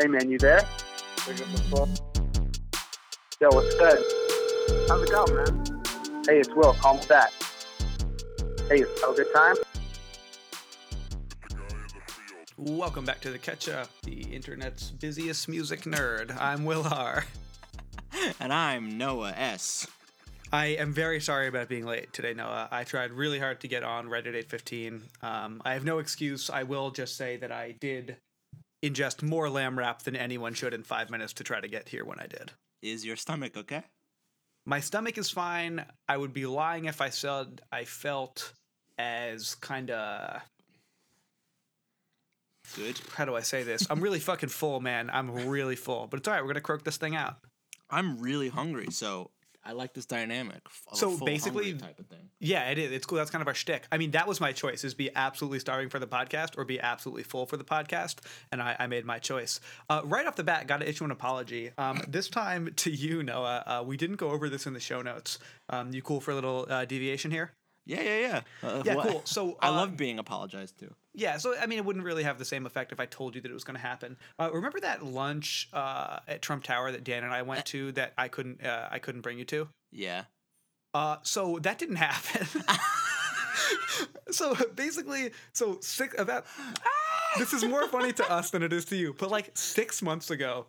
Hey man, you there? Yo, what's good? How's it going, man? Hey, it's Will. Call me back. Hey, it's a good time. Welcome back to the Catch Up, the internet's busiest music nerd. I'm Will R. And I'm Noah S. I am very sorry about being late today, Noah. I tried really hard to get on right at 8.15. Um, I have no excuse. I will just say that I did ingest more lamb wrap than anyone should in five minutes to try to get here when I did. Is your stomach okay? My stomach is fine. I would be lying if I said I felt as kind of Good. how do I say this? I'm really fucking full, man. I'm really full. But it's all right. We're gonna croak this thing out. I'm really hungry, so I like this dynamic. So basically- type of thing. Yeah, it is. It's cool. That's kind of our shtick. I mean, that was my choice: is be absolutely starving for the podcast or be absolutely full for the podcast, and I, I made my choice. Uh, right off the bat, got to issue an apology. Um, this time to you, Noah. Uh, we didn't go over this in the show notes. Um, you cool for a little uh, deviation here? Yeah, yeah, yeah. Uh, Yeah, what- cool. So I love being apologized to. Yeah, so I mean, it wouldn't really have the same effect if I told you that it was going to happen. Uh, remember that lunch uh, at Trump Tower that Dan and I went to that I couldn't uh, I couldn't bring you to? Yeah. Uh, so that didn't happen. so basically, so six about this is more funny to us than it is to you. But like six months ago,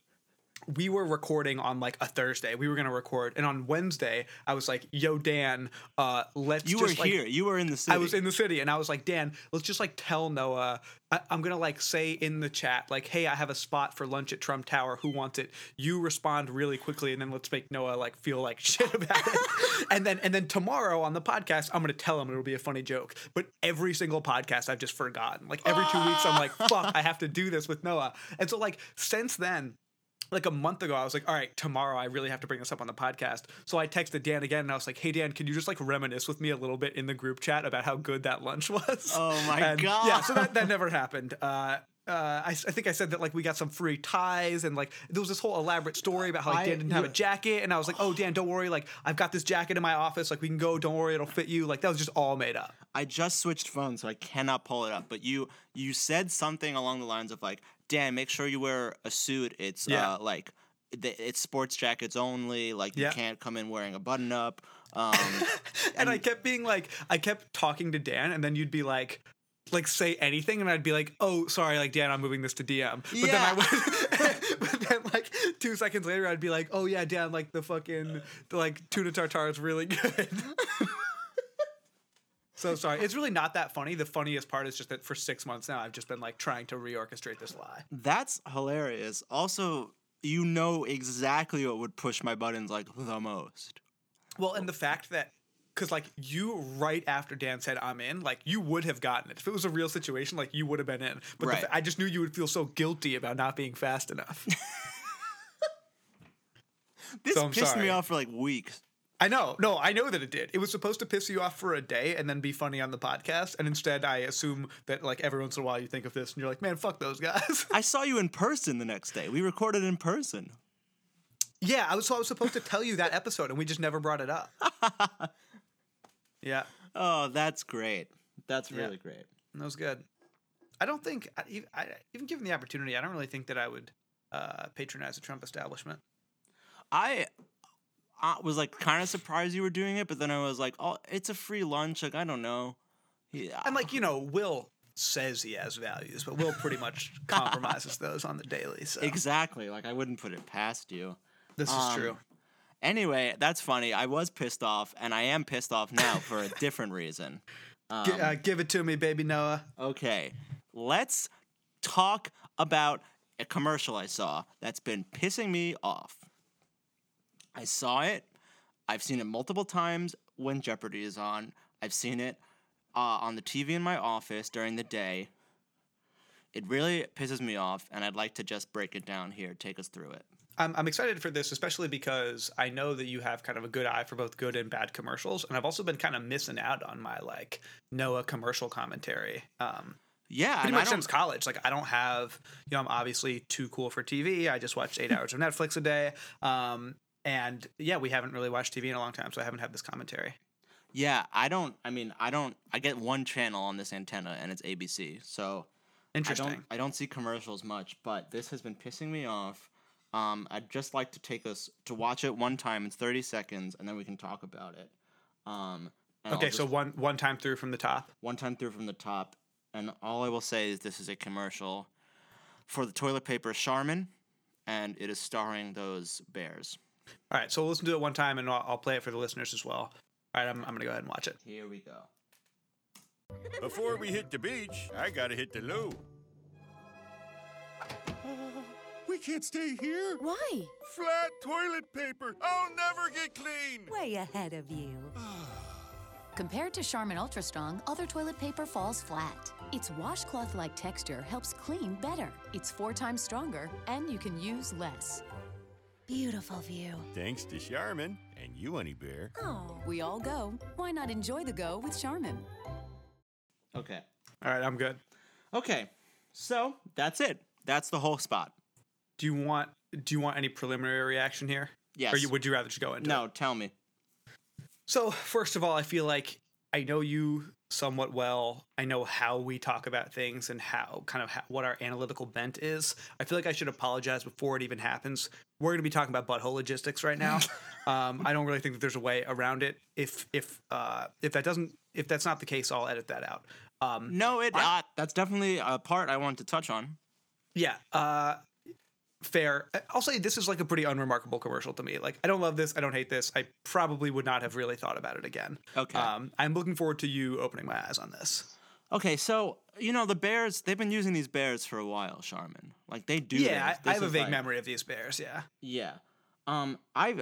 we were recording on like a Thursday. We were gonna record, and on Wednesday, I was like, "Yo, Dan, uh, let's You were like, here. You were in the city. I was in the city and I was like, Dan, let's just like tell Noah. I- I'm gonna like say in the chat, like, hey, I have a spot for lunch at Trump Tower. Who wants it? You respond really quickly, and then let's make Noah like feel like shit about it. and then and then tomorrow on the podcast, I'm gonna tell him it'll be a funny joke. But every single podcast, I've just forgotten. Like every two weeks, I'm like, fuck, I have to do this with Noah. And so like since then like a month ago, I was like, all right, tomorrow I really have to bring this up on the podcast. So I texted Dan again and I was like, hey, Dan, can you just like reminisce with me a little bit in the group chat about how good that lunch was? Oh my And, Yeah, so that, that never happened. Uh, uh, I, I think I said that like we got some free ties and like there was this whole elaborate story about how like I- Dan didn't have a jacket and I was like, oh Dan, don't worry, like I've got this jacket in my office, like we can go, don't worry, it'll fit you. Like that was just all made up. I just switched phones, so I cannot pull it up. But you you said something along the lines of like, Dan, make sure you wear a suit. It's Yeah. uh, like it's sports jackets only. Like you Yeah. can't come in wearing a button up. Um, and I kept being like, I kept talking to Dan, and then you'd be like, like say anything, and I'd be like, oh, sorry, like Dan, I'm moving this to DM. But then I would, but then like two seconds later, I'd be like, oh yeah, Dan, like the fucking the, like tuna tartare is really good. So sorry, it's really not that funny. The funniest part is just that for six months now, I've just been like trying to reorchestrate this lie. That's hilarious. Also, you know exactly what would push my buttons like the most. Well, and the fact that because like you right after Dan said I'm in, like you would have gotten it if it was a real situation. Like you would have been in, but Right. fa- I just knew you would feel so guilty about not being fast enough. This So pissed sorry. me off for like weeks. I know, no, I know that it did. It was supposed to piss you off for a day and then be funny on the podcast, and instead, I assume that like every once in a while you think of this and you're like, man, fuck those guys. I saw you in person the next day. We recorded in person. yeah, I was so I was supposed to tell you that episode, and we just never brought it up. yeah, Oh, that's great. That's Yeah. really great. that was good. I don't think, I, I, even given the opportunity, I don't really think that I would uh, patronize a Trump establishment. I I was like kind of surprised you were doing it, but then I was like, oh, it's a free lunch. Like I don't know. Yeah. And like you know, Will says he has values, but Will pretty much compromises those on the daily. So exactly. Like I wouldn't put it past you. this is Um, true. Anyway, that's funny. I was pissed off, and I am pissed off now for a different reason. Um, Gi- uh, give it to me, baby Noah. Okay, let's talk about a commercial I saw that's been pissing me off. I saw it. I've seen it multiple times when Jeopardy is on. I've seen it uh, on the TV in my office during the day. It really pisses me off, and I'd like to just break it down here. Take us through it. I'm, I'm excited for this, especially because I know that you have kind of a good eye for both good and bad commercials, and I've also been kind of missing out on my like Noah commercial commentary. Um, Yeah, pretty much since college. Like I don't have, you know, I'm obviously too cool for TV. I just watch eight hours of Netflix a day. Um, and yeah, we haven't really watched TV in a long time, so I haven't had this commentary. Yeah, I don't. I mean, I don't. I get one channel on this antenna, and it's ABC. So I Interesting. don't I don't see commercials much, but this has been pissing me off. Um, I'd just like to take us to watch it one time. It's thirty seconds, and then we can talk about it. Um, Okay, so one one time through from the top. one time through from the top, and all I will say is this is a commercial for the toilet paper Charmin, and it is starring those bears. All right, so we'll listen to it one time, and I'll, I'll play it for the listeners as well. All right, I'm, I'm gonna go ahead and watch it. Here we go. Before we hit the beach, I gotta hit the loo. we can't stay here. Why? Flat toilet paper. I'll never get clean. Way ahead of you. Compared to Charmin Ultra Strong, other toilet paper falls flat. Its washcloth like texture helps clean better. It's four times stronger, and you can use less. Beautiful view. Thanks to Charmin and you, Honey Bear. Oh. We all go. Why not enjoy the go with Charmin? Okay. All right, I'm good. Okay. So that's it. That's the whole spot. Do you want Do you want any preliminary reaction here? Yes. Or you, would you rather just go into it? No, tell me. So first of all, I feel like I know you somewhat well. I know how we talk about things and how kind of how, what our analytical bent is. I feel like I should apologize before it even happens. We're going to be talking about butthole logistics right now. um, I don't really think that there's a way around it. If if uh, if that doesn't if that's not the case, I'll edit that out. Um, No, it. Uh, that's definitely a part I want to touch on. yeah. Uh, fair. I'll say this is like a pretty unremarkable commercial to me. Like I don't love this. I don't hate this. I probably would not have really thought about it again. Okay. Um, I'm looking forward to you opening my eyes on this. Okay, so you know the Bears. They've been using these bears for a while, Charmin. Like they do. Yeah, this. I, I have a vague like- memory of these bears. Yeah. Yeah. Um, I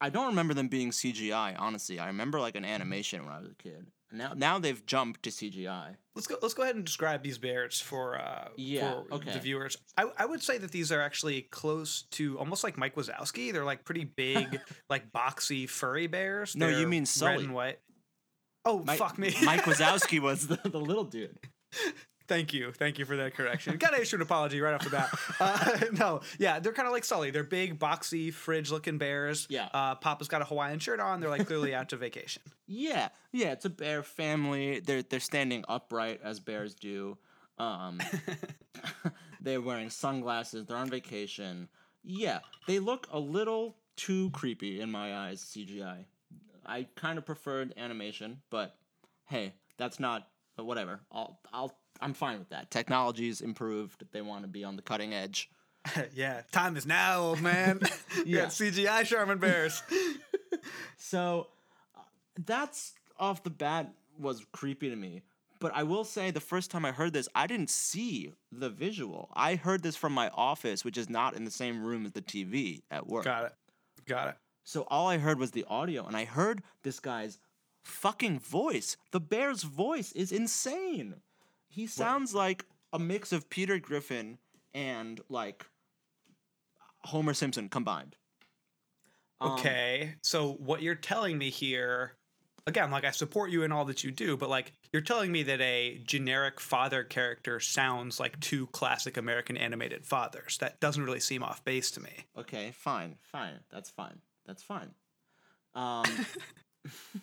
I don't remember them being CGI. Honestly, I remember like an animation when I was a kid. Now now they've jumped to CGI. Let's go. Let's go ahead and describe these bears for uh, Yeah, for okay. the viewers. I, I would say that these are actually close to almost like Mike Wazowski. They're like pretty big, like boxy, furry bears. No, you They're mean red Sully. and white. Oh Mike, fuck me, Mike Wazowski was the, the little dude. Thank you, thank you for that correction. Gotta issue an apology right off the bat. Uh, no, yeah, they're kind of like Sully. They're big, boxy, fridge-looking bears. Yeah. Uh, Papa's got a Hawaiian shirt on. They're like clearly out to vacation. Yeah, yeah, it's a bear family. They're they're standing upright as bears do. Um, they're wearing sunglasses. They're on vacation. Yeah, they look a little too creepy in my eyes. CGI. I kind of preferred animation, but hey, that's not. But whatever. I'll I'll I'm fine with that. Technology's improved. They want to be on the cutting edge. yeah, time is now, old man. Yeah. CGI Charmin bears. So uh, that's off the bat was creepy to me. But I will say the first time I heard this, I didn't see the visual. I heard this from my office, which is not in the same room as the TV at work. got it. Got it. So all I heard was the audio, and I heard this guy's fucking voice. The bear's voice is insane. He sounds like a mix of Peter Griffin and like Homer Simpson combined. Um, Okay. so what you're telling me here, again, like I support you in all that you do, but like you're telling me that a generic father character sounds like two classic American animated fathers. That doesn't really seem off base to me. Okay, fine, fine. That's fine. That's fine. Um,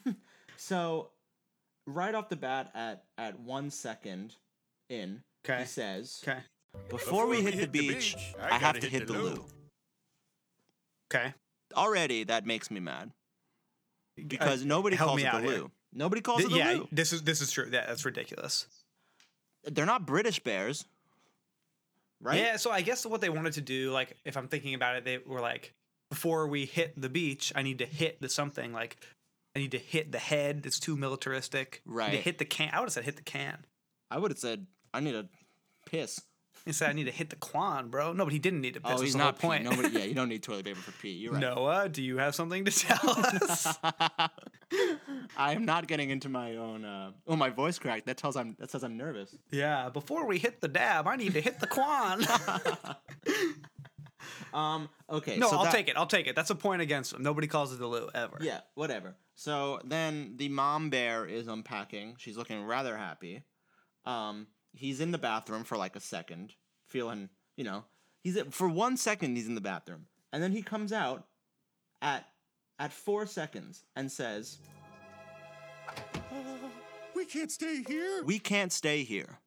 so, right off the bat, at at one second in, Okay. he says, Okay. "Before, we hit, the, beach, I, have to hit, the loo." Okay. Already, that makes me mad uh, because nobody help calls me it the out here. loo. Nobody calls Th- it the yeah, loo. this is this is true. Yeah, that's ridiculous. They're not British bears, right? Yeah, so I guess what they wanted to do, like, if I'm thinking about it, they were like, before we hit the beach, I need to hit the something. Like, I need to hit the head. It's too militaristic. I need Right. to hit the can. I would have said hit the can. I would have said, "I need a piss." He said, I need to hit the quan, bro. No, but he didn't need to piss. oh, he's not point. Nobody, yeah, you don't need toilet paper for pee. You're right. Noah, do you have something to tell us? I am not getting into my own. Uh, oh, my voice cracked. That tells I'm. That says I'm nervous. yeah, before we hit the dab, I need to hit the quan. Um. Okay. no, so I'll that- take it. I'll take it. That's a point against him. Nobody calls it the loo ever. Yeah. Whatever. So then the mom bear is unpacking. She's looking rather happy. Um. He's in the bathroom for like a second, feeling. You know. He's at, for one second. He's in the bathroom, and then he comes out at at four seconds and says, We can't stay here. "We can't stay here."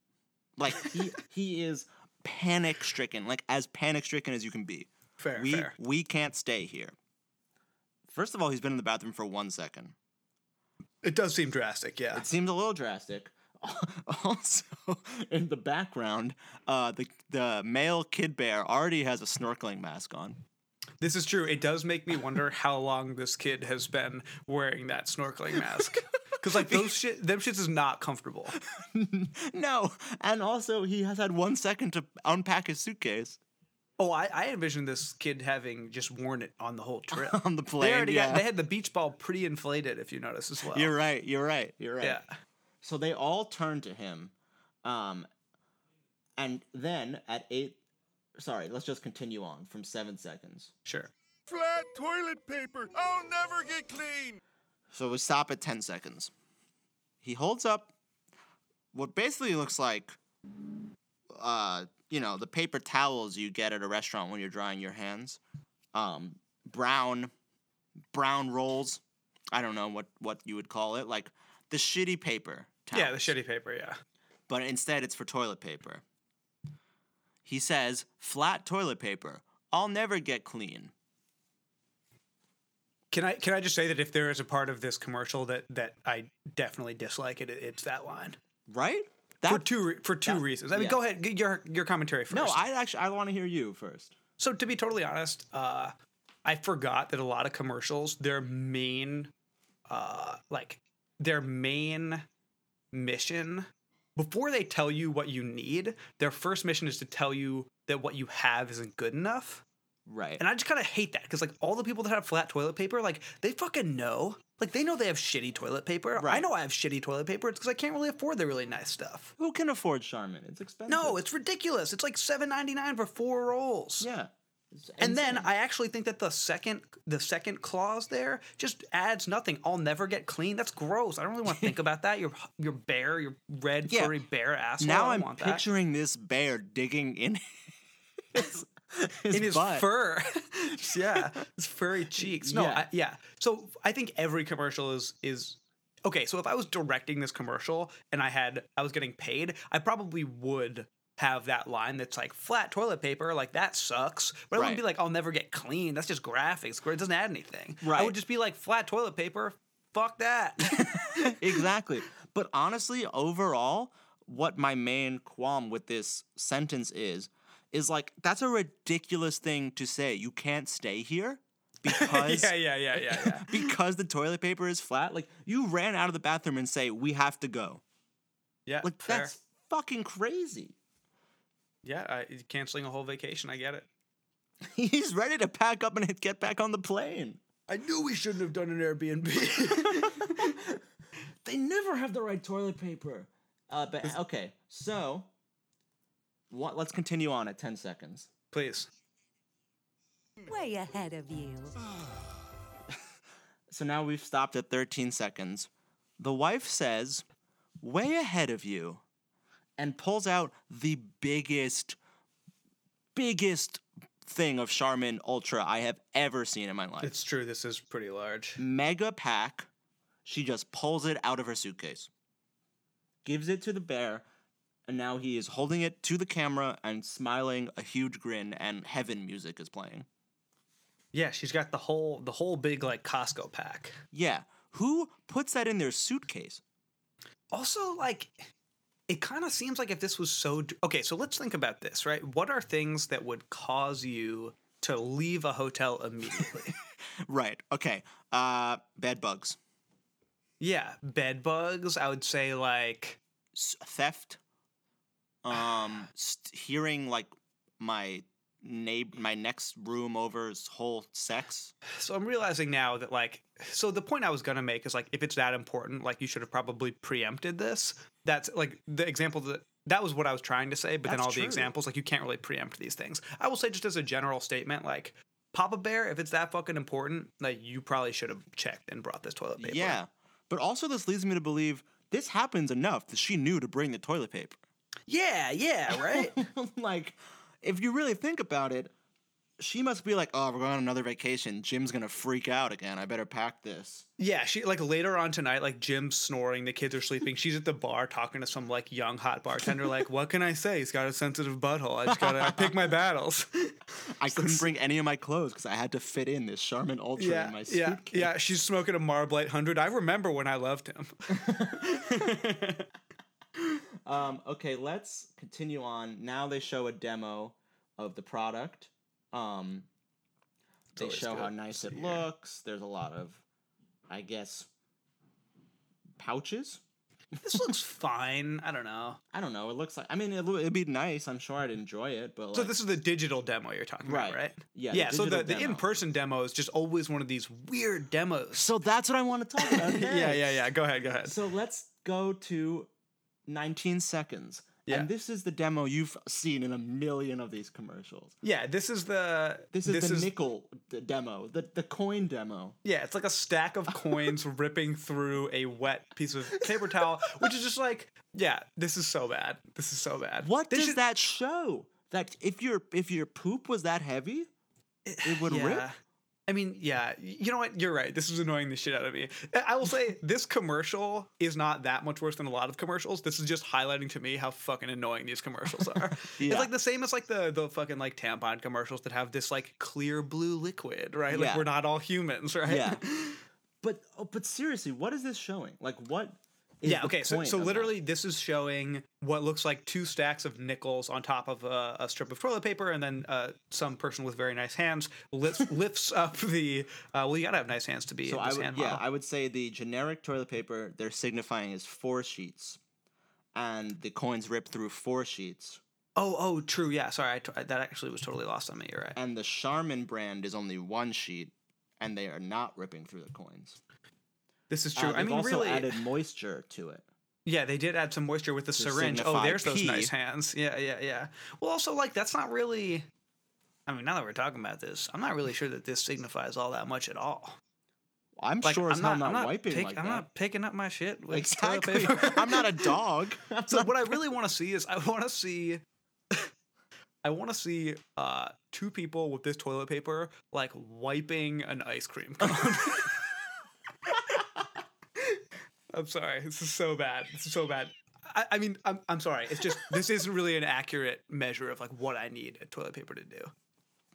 Like he he is panic stricken, like as panic stricken as you can be. Fair, we fair. we can't stay here. First of all, he's been in the bathroom for one second. It does seem drastic, yeah. It seems a little drastic. Also, in the background, uh, the the male kid bear already has a snorkeling mask on. This is true. It does make me wonder how long this kid has been wearing that snorkeling mask. Because like those shit, them shits is not comfortable. no, and also he has had one second to unpack his suitcase Oh, I, I envisioned this kid having just worn it on the whole trip. on the plane. they already yeah. got, they had the beach ball pretty inflated, if you notice as well. You're right. You're right. You're right. Yeah. So they all turn to him, um, and then at eight, sorry, let's just continue on from seven seconds. Sure. Flat toilet paper. I'll never get clean. So we stop at 10 seconds. He holds up what basically looks like, uh, you know, the paper towels you get at a restaurant when you're drying your hands. Um, brown, brown rolls. I don't know what, what you would call it. Like the shitty paper towels. Yeah, the shitty paper. Yeah. But instead it's for toilet paper. He says, flat toilet paper. I'll never get clean. Can I can I just say that if there is a part of this commercial that that I definitely dislike it, it's that line Right? for two re- for two that- reasons. I mean, yeah. go ahead, get your your commentary first. no, I actually I want to hear you first. So to be totally honest, uh, I forgot that a lot of commercials, their main, uh, like their main mission, before they tell you what you need, their first mission is to tell you that what you have isn't good enough. Right. And I just kind of hate that because like all the people that have flat toilet paper, like they fucking know. Like they know they have shitty toilet paper. Right. I know I have shitty toilet paper. It's because I can't really afford the really nice stuff. Who can afford Charmin? It's expensive. No, it's ridiculous. It's like seven ninety nine for four rolls. yeah. And then. I actually think that the second the second clause there just adds nothing. I'll never get clean. That's gross. I don't really want to think about that. Your your bear, your red Yeah. furry bear asshole. now I'm want that. picturing this bear digging in his, his in his butt. fur. yeah, his furry cheeks. No, Yeah. I, yeah. So I think every commercial is is okay. So if I was directing this commercial and I had I was getting paid, I probably would have that line that's like flat toilet paper, like that sucks. But I wouldn't be like, I'll never get clean. That's just graphics. It doesn't add anything. I Right. would just be like flat toilet paper. Fuck that. exactly. But honestly, overall, what my main qualm with this sentence is, is like that's a ridiculous thing to say. You can't stay here because yeah, yeah, yeah, yeah, yeah. because the toilet paper is flat. Like you ran out of the bathroom and say we have to go. Yeah, Like fair. that's fucking crazy. Yeah. I, canceling a whole vacation. I get it. He's ready to pack up and get back on the plane. I knew we shouldn't have done an Airbnb. They never have the right toilet paper. Uh, but okay, so what? Let's continue on at ten seconds. Please. Way ahead of you. So now we've stopped at thirteen seconds. The wife says, "Way ahead of you," and pulls out the biggest, biggest thing of Charmin Ultra I have ever seen in my life. It's true. This is pretty large. mega pack. She just pulls it out of her suitcase, gives it to the bear, and now he is holding it to the camera and smiling a huge grin, and heaven music is playing. Yeah, she's got the whole the whole big like Costco pack. Yeah, who puts that in their suitcase? Also, like it kind of seems like if this was so okay, so let's think about this, right? What are things that would cause you to leave a hotel immediately? Right. Okay. Uh, bed bugs, yeah, bed bugs. I would say like S- theft. Um, st- hearing like my neighbor, my next room over's whole sex. so I'm realizing now that like so the point I was gonna make is like if it's that important, like you should have probably preempted this. That's like the example that that was what I was trying to say, but then all true. the examples like you can't really preempt these things. I will say just as a general statement, like Papa Bear, if it's that fucking important, like you probably should have checked and brought this toilet paper. Yeah, but also this leads me to believe this happens enough that she knew to bring the toilet paper. Yeah, yeah, right? like, if you really think about it, she must be like, oh, we're going on another vacation. Jim's gonna freak out again. I better pack this. Yeah, she like later on tonight, like Jim's snoring, the kids are sleeping. She's at the bar talking to some like young hot bartender. Like, what can I say? He's got a sensitive butthole. I just gotta I pick my battles. I couldn't bring any of my clothes because I had to fit in this Charmin Ultra yeah, in my yeah, suitcase. yeah. She's smoking a Marblite hundred. I remember when I loved him. Um, okay, let's continue on. Now they show a demo of the product. Um, they always show how nice it See, looks. There's a lot of, I guess, pouches. this looks fine. I don't know. I don't know. It looks like. I mean, it, it'd be nice. I'm sure I'd enjoy it. But like, So this is the digital demo you're talking Right. about, right? Yeah, the Yeah. So the, digital the in-person demo is just always one of these weird demos. so that's what I want to talk about. yeah, yeah, yeah. Go ahead, go ahead. So let's go to 19 seconds. Yeah. And this is the demo you've seen in a million of these commercials. Yeah, this is the This is the nickel d- demo, the, the coin demo. Yeah, it's like a stack of coins ripping through a wet piece of paper towel, which is just like, yeah, this is so bad. This is so bad. What They does should- that show? That if your if your poop was that heavy, eh, it would rip. Yeah. I mean, yeah, you know what? You're right. This is annoying the shit out of me. I- will say this commercial is not that much worse than a lot of commercials. This is just highlighting to me how fucking annoying these commercials are. Yeah. It's like the same as like the the fucking like tampon commercials that have this like clear blue liquid, right? Like we're not all humans, right? Yeah. But oh, but seriously, what is this showing? Like what? Yeah okay so, so of that? literally this is showing what looks like two stacks of nickels on top of a, a strip of toilet paper and then uh, some person with very nice hands lifts, lifts up the uh, well you gotta have nice hands to be So I would yeah model. I would say the generic toilet paper they're signifying is four sheets, and the coins rip through four sheets. oh oh true yeah sorry I t- that actually was totally lost on me you're right And the Charmin brand is only one sheet, and they are not ripping through the coins. This is Uh, true i they've mean also really added moisture to it. yeah they did add some moisture with the syringe oh there's those nice hands yeah yeah yeah well also like that's not really I mean, now that we're talking about this, I'm not really sure that this signifies all that much at all. I'm Like, sure as I'm not, not, I'm not wiping pick- like I'm that. not picking up my shit with toilet exactly. paper. I'm not a dog. I'm So what I really want to see is I want to see I want to see uh two people with this toilet paper like wiping an ice cream cone. I'm sorry. This is so bad. This is so bad. I, I mean, I'm, I'm sorry. It's just this isn't really an accurate measure of like what I need a toilet paper to do.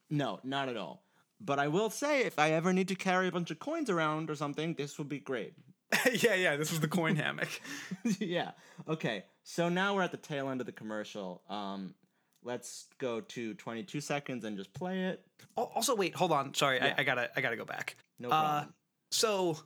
No, not at all. But I will say, if I ever need to carry a bunch of coins around or something, this would be great. yeah, yeah. This is the coin hammock. yeah. Okay. So now we're at the tail end of the commercial. Um, let's go to 22 seconds and just play it. Also, wait, hold on. Sorry, Yeah. I, I gotta, I gotta go back. No Uh, problem. So,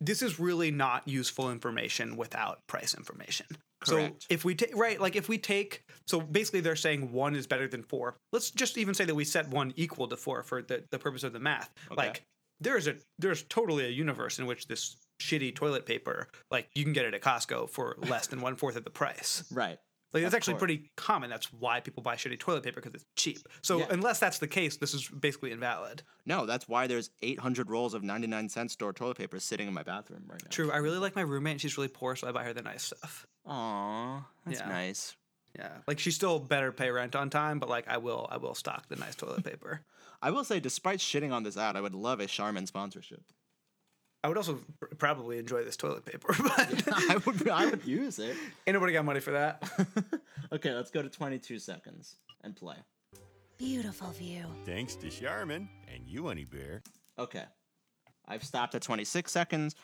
this is really not useful information without price information. Correct. So if we take right, like if we take, so basically they're saying one is better than four. Let's just even say that we set one equal to four for the, the purpose of the math. Like there's a there's totally a universe in which this shitty toilet paper, like you can get it at Costco for less than one fourth of the price. right. Like that's actually course. pretty common. That's why people buy shitty toilet paper because it's cheap. So Yeah. unless that's the case, this is basically invalid. No, that's why there's 800 rolls of 99 cent store toilet paper sitting in my bathroom right now. True. I really like my roommate. and She's really poor, so I buy her the nice stuff. Aw, that's Yeah. nice. Yeah, like she still better pay rent on time, but like I will, I will stock the nice toilet paper. I will say, despite shitting on this ad, I would love a Charmin sponsorship. I would also probably enjoy this toilet paper, but I would, I would use it. Anybody got money for that. okay, let's go to 22 seconds and play. Beautiful view. Thanks to Charmin and you, Honey Bear. Okay. I've stopped at 26 seconds.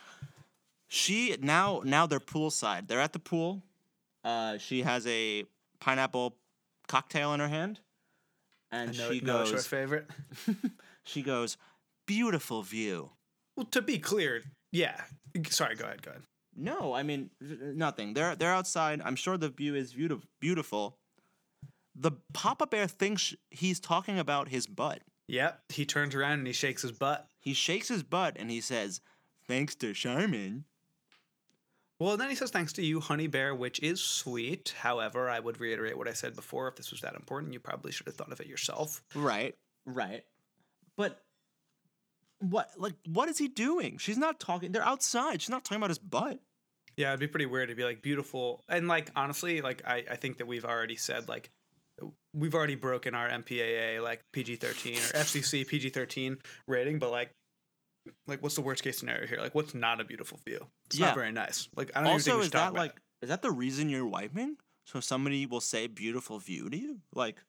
She now now they're poolside. They're at the pool. Uh, she has a pineapple cocktail in her hand, and No, she no, it's your favorite. She goes. Beautiful view. Well, to be clear, yeah. Sorry, go ahead, go ahead. No, I mean nothing. They're they're outside. I'm sure the view is beautiful. Beautiful. The Papa Bear thinks he's talking about his butt. Yep. He turns around and he shakes his butt. He shakes his butt and he says, "Thanks to Charmin." Well, then he says, "Thanks to you, Honey Bear," which is sweet. However, I would reiterate what I said before. If this was that important, you probably should have thought of it yourself. Right, right. But what, like, what is he doing? She's not talking. They're outside. She's not talking about his butt. Yeah, it'd be pretty weird to be like beautiful and like honestly, like I, I think that we've already said like we've already broken our MPAA like PG thirteen or FCC PG thirteen rating, but like, like what's the worst case scenario here? Like, what's not a beautiful view? It's Yeah. not very nice. Like, I don't even think Also, we is that like it. is that the reason you're wiping? So somebody will say beautiful view to you? Like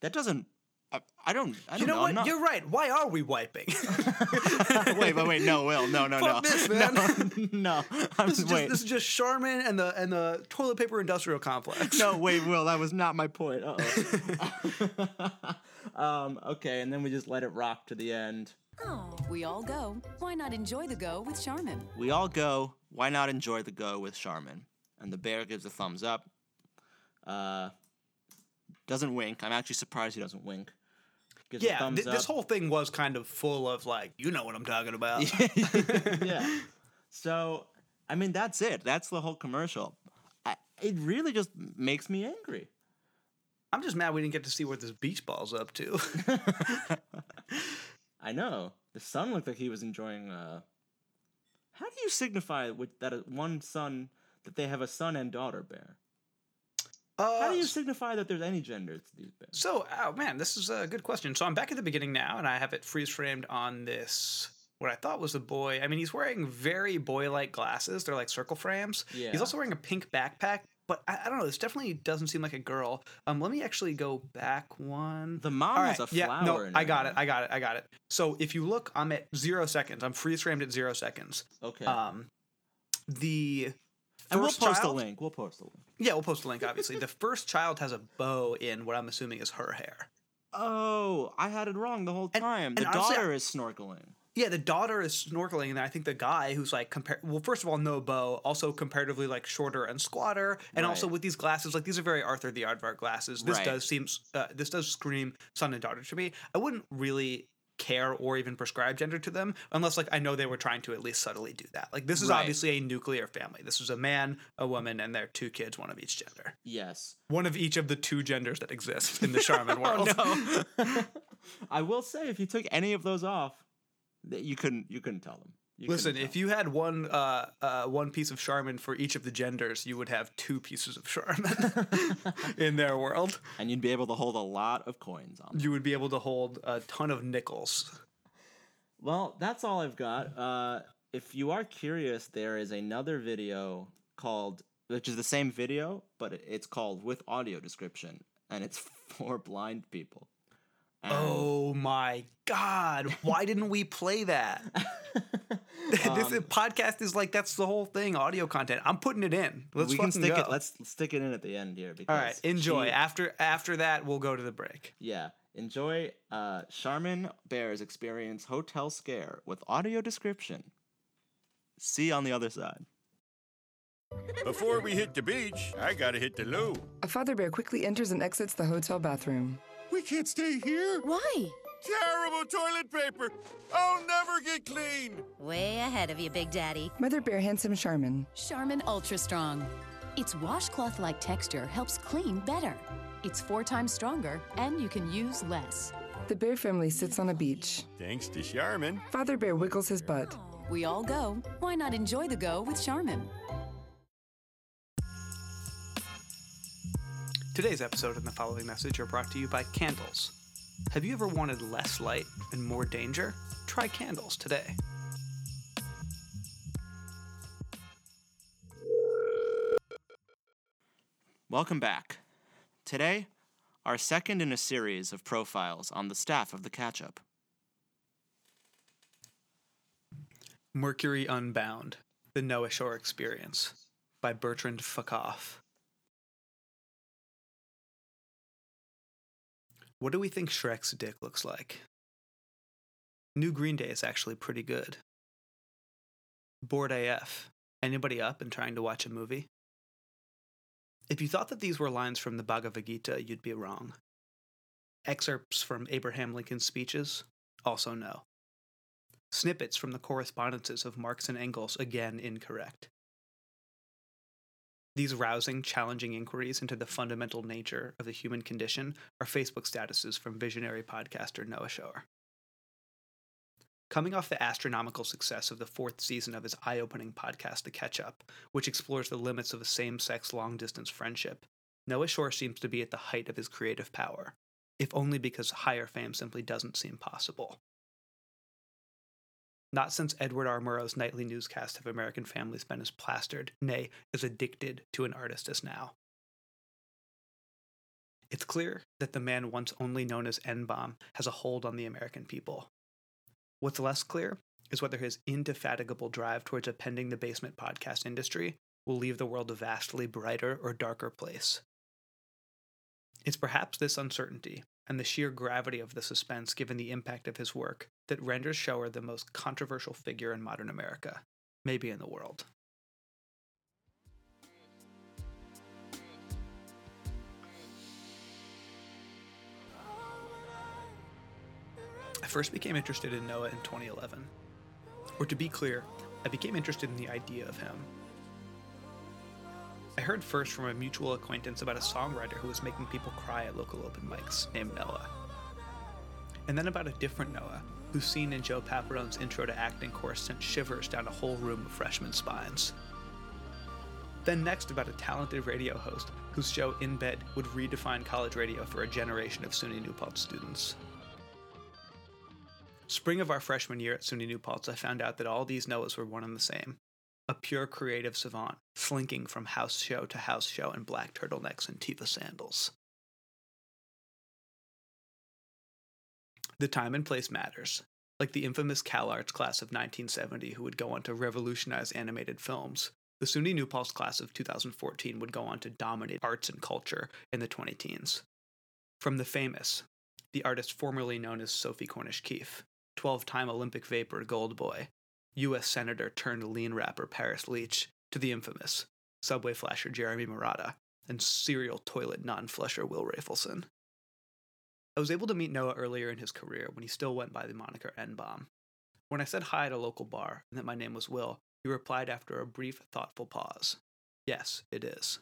that doesn't. I, I don't. I don't You know I'm what? not- You're right. Why are we wiping? wait, wait, wait. No, Will. No, no, no. Fuck this, man. No, no. I'm this is just wait. this is just Charmin and the and the toilet paper industrial complex. no, wait, Will. That was not my point. Um. Okay, and then we just let it rock to the end. Oh, we all go. Why not enjoy the go with Charmin? We all go. Why not enjoy the go with Charmin? And the bear gives a thumbs up. Uh, doesn't wink. I'm actually surprised he doesn't wink. Gives a yeah, thumbs th- this whole thing was kind of full of like, you know what I'm talking about. yeah. So, I mean, that's it. That's the whole commercial. I, it really just makes me angry. I'm just mad we didn't get to see what this beach ball's up to. I know. The son looked like he was enjoying. Uh... How do you signify with that uh, one son that they have a son and daughter bear? Uh, How do you signify that there's any gender to these bears? So, oh man, this is a good question. So I'm back at the beginning now, and I have it freeze framed on this. What I thought was a boy. I mean, he's wearing very boy-like glasses. They're like circle frames. Yeah. He's also wearing a pink backpack, but I, I don't know. This definitely doesn't seem like a girl. Um, let me actually go back one. The mom All has right, a yeah, flower. no, I got it. I got it. I got it. So if you look, I'm at zero seconds. I'm freeze framed at zero seconds. Okay. Um, the and we'll post a child- link. We'll post a link. Yeah, we'll post a link. Obviously, the first child has a bow in what I'm assuming is her hair. Oh, I had it wrong the whole And- time. the and honestly, daughter is snorkeling. Yeah, the daughter is snorkeling, and I think the guy who's like compare well, first of all, no bow, also comparatively like shorter and squatter, and also with these glasses, like these are very Arthur the Aardvark glasses. This Right. does seem uh, this does scream son and daughter to me. I wouldn't really care or even prescribe gender to them unless like I know they were trying to at least subtly do that. Like this is Right. obviously a nuclear family. This is a man, a woman, and their two kids, one of each gender. Yes. One of each of the two genders that exist in the Charmin oh, world. I will say, if you took any of those off, that you couldn't you couldn't tell them. You Listen, if you had one uh, uh, one piece of Charmin for each of the genders, you would have two pieces of Charmin in their world. and you'd be able to hold a lot of coins on. Them. You would be able to hold a ton of nickels. Well, that's all I've got. Uh, if you are curious, there is another video called, which is the same video, but it's called with audio description, and it's for blind people. And- Oh my god! Why didn't we play that? this Um, podcast is like that's the whole thing. Audio content. I'm putting it in. Let's we can fucking stick go. it. Let's stick it in at the end here. Because All right, enjoy. she- after after that, we'll go to the break. Yeah. Enjoy uh, Charmin Bear's experience Hotel Scare with audio description. See you on the other side. Before we hit the beach, I gotta hit the loo. A father bear quickly enters and exits the hotel bathroom. We can't stay here. Why? Terrible toilet paper. I'll never get clean. Way ahead of you, Big Daddy. Mother bear hands him Charmin. Charmin Ultra Strong. Its washcloth like texture helps clean better. It's four times stronger, and you can use less. The bear family sits on a beach. Thanks to Charmin. Father bear wiggles his butt. We all go. Why not enjoy the go with Charmin? Today's episode and the following message are brought to you by Candles. Have you ever wanted less light and more danger? Try candles today. Welcome back. Today, our second in a series of profiles on the staff of the Catch Up. Mercury Unbound The Noah Shore Experience by Bertrand Fuckoff. What do we think Shrek's dick looks like? New Green Day is actually pretty good. Bored AF. Anybody up and trying to watch a movie? If you thought that these were lines from the Bhagavad Gita, you'd be wrong. Excerpts from Abraham Lincoln's speeches? Also no. Snippets from the correspondences of Marx and Engels? Again incorrect. These rousing, challenging inquiries into the fundamental nature of the human condition are Facebook statuses from visionary podcaster Noah Shore. Coming off the astronomical success of the fourth season of his eye opening podcast, The Catch Up, which explores the limits of a same sex long distance friendship, Noah Shore seems to be at the height of his creative power, if only because higher fame simply doesn't seem possible. Not since Edward R. Murrow's nightly newscast have American families been as plastered, nay, as addicted to an artist as now. It's clear that the man once only known as N Bomb has a hold on the American people. What's less clear is whether his indefatigable drive towards appending the basement podcast industry will leave the world a vastly brighter or darker place. It's perhaps this uncertainty and the sheer gravity of the suspense given the impact of his work that renders Shore the most controversial figure in modern America, maybe in the world. I first became interested in Noah in 2011. Or to be clear, I became interested in the idea of him. I heard first from a mutual acquaintance about a songwriter who was making people cry at local open mics named Noah. And then about a different Noah, whose scene in Joe Paparone's intro to acting course sent shivers down a whole room of freshman spines. Then next about a talented radio host whose show In Bed would redefine college radio for a generation of SUNY New Paltz students. Spring of our freshman year at SUNY New Paltz, I found out that all these Noahs were one and the same. A pure creative savant, slinking from house show to house show in black turtlenecks and Teva sandals. The time and place matters. Like the infamous CalArts class of 1970 who would go on to revolutionize animated films, the SUNY New Paltz class of 2014 would go on to dominate arts and culture in the 20 teens. From the famous, the artist formerly known as Sophie Cornish Keefe, 12 time Olympic vapor Gold Boy, U.S. Senator turned lean rapper Paris Leach, to the infamous Subway flasher Jeremy Murata, and serial toilet non flusher Will Rafelson. I was able to meet Noah earlier in his career when he still went by the moniker N Bomb. When I said hi at a local bar and that my name was Will, he replied after a brief, thoughtful pause Yes, it is.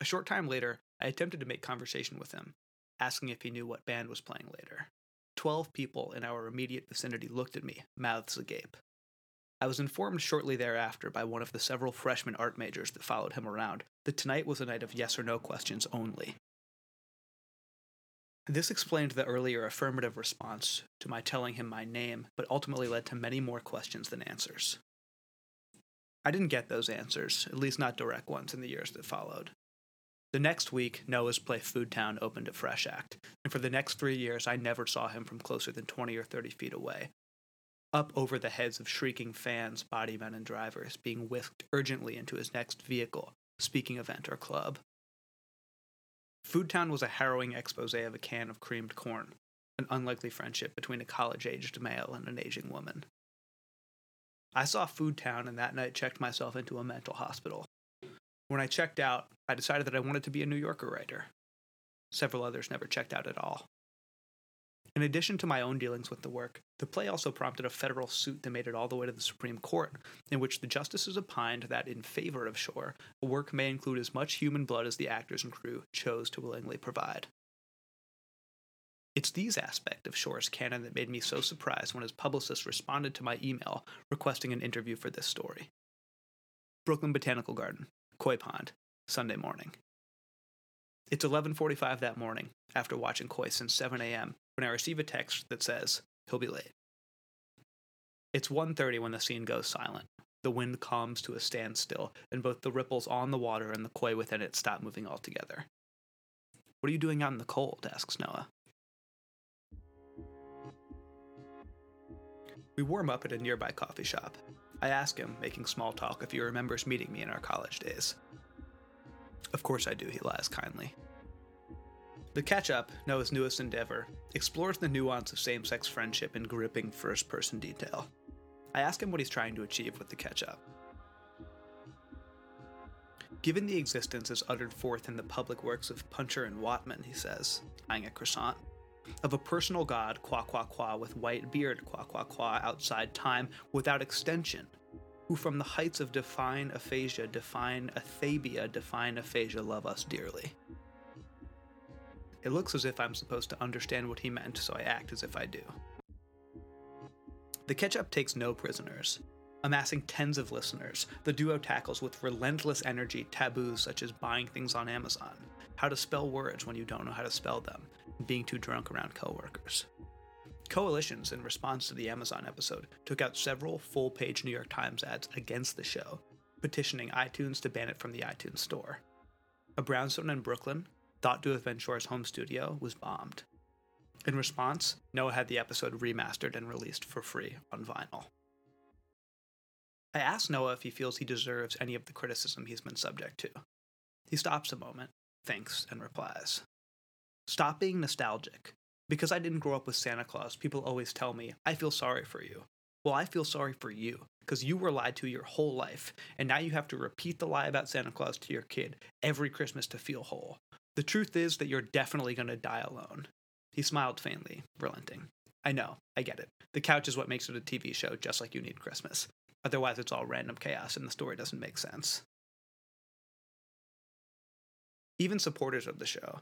A short time later, I attempted to make conversation with him, asking if he knew what band was playing later. Twelve people in our immediate vicinity looked at me, mouths agape. I was informed shortly thereafter by one of the several freshman art majors that followed him around that tonight was a night of yes or no questions only. This explained the earlier affirmative response to my telling him my name, but ultimately led to many more questions than answers. I didn't get those answers, at least not direct ones, in the years that followed. The next week, Noah's play Foodtown opened at Fresh Act, and for the next three years, I never saw him from closer than 20 or 30 feet away. Up over the heads of shrieking fans, bodymen, and drivers, being whisked urgently into his next vehicle, speaking event, or club. Foodtown was a harrowing expose of a can of creamed corn, an unlikely friendship between a college aged male and an aging woman. I saw Foodtown and that night checked myself into a mental hospital. When I checked out, I decided that I wanted to be a New Yorker writer. Several others never checked out at all. In addition to my own dealings with the work, the play also prompted a federal suit that made it all the way to the Supreme Court, in which the justices opined that, in favor of Shore, a work may include as much human blood as the actors and crew chose to willingly provide. It's these aspects of Shore's canon that made me so surprised when his publicist responded to my email requesting an interview for this story. Brooklyn Botanical Garden, Koi Pond, Sunday morning. It's 11:45 that morning after watching Koi since 7 a.m. when I receive a text that says he'll be late. It's 1:30 when the scene goes silent. The wind calms to a standstill, and both the ripples on the water and the koi within it stop moving altogether. What are you doing out in the cold? asks Noah. We warm up at a nearby coffee shop. I ask him, making small talk, if he remembers meeting me in our college days. Of course I do, he lies kindly. The Catch Up, Noah's newest endeavor, explores the nuance of same sex friendship in gripping first person detail. I ask him what he's trying to achieve with the Catch Up. Given the existence as uttered forth in the public works of Puncher and Wattmann, he says, eyeing a croissant, of a personal god, qua qua qua, with white beard, qua qua qua, outside time, without extension, who from the heights of define aphasia, define athambia, define aphasia, love us dearly. It looks as if I'm supposed to understand what he meant, so I act as if I do. The Catch Up takes no prisoners. Amassing tens of listeners, the duo tackles with relentless energy taboos such as buying things on Amazon, how to spell words when you don't know how to spell them, being too drunk around coworkers. Coalitions, in response to the Amazon episode, took out several full page New York Times ads against the show, petitioning iTunes to ban it from the iTunes store. A brownstone in Brooklyn, thought to have been Shore's home studio, was bombed. In response, Noah had the episode remastered and released for free on vinyl. I asked Noah if he feels he deserves any of the criticism he's been subject to. He stops a moment, thinks, and replies Stop being nostalgic. Because I didn't grow up with Santa Claus, people always tell me, I feel sorry for you. Well, I feel sorry for you, because you were lied to your whole life, and now you have to repeat the lie about Santa Claus to your kid every Christmas to feel whole. The truth is that you're definitely going to die alone. He smiled faintly, relenting. I know, I get it. The couch is what makes it a TV show, just like you need Christmas. Otherwise, it's all random chaos and the story doesn't make sense. Even supporters of the show,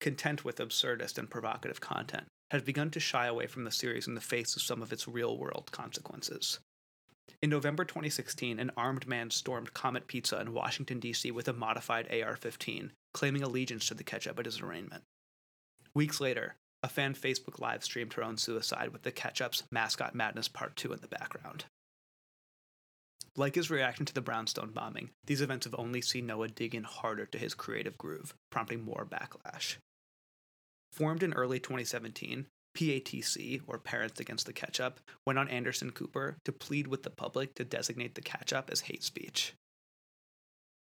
content with absurdist and provocative content, has begun to shy away from the series in the face of some of its real world consequences. In November 2016, an armed man stormed Comet Pizza in Washington, D.C. with a modified AR 15, claiming allegiance to the Catch Up at his arraignment. Weeks later, a fan Facebook live streamed her own suicide with the Catch Up's Mascot Madness Part 2 in the background. Like his reaction to the Brownstone bombing, these events have only seen Noah dig in harder to his creative groove, prompting more backlash. Formed in early 2017, PATC, or Parents Against the Catch Up, went on Anderson Cooper to plead with the public to designate the Catch Up as hate speech.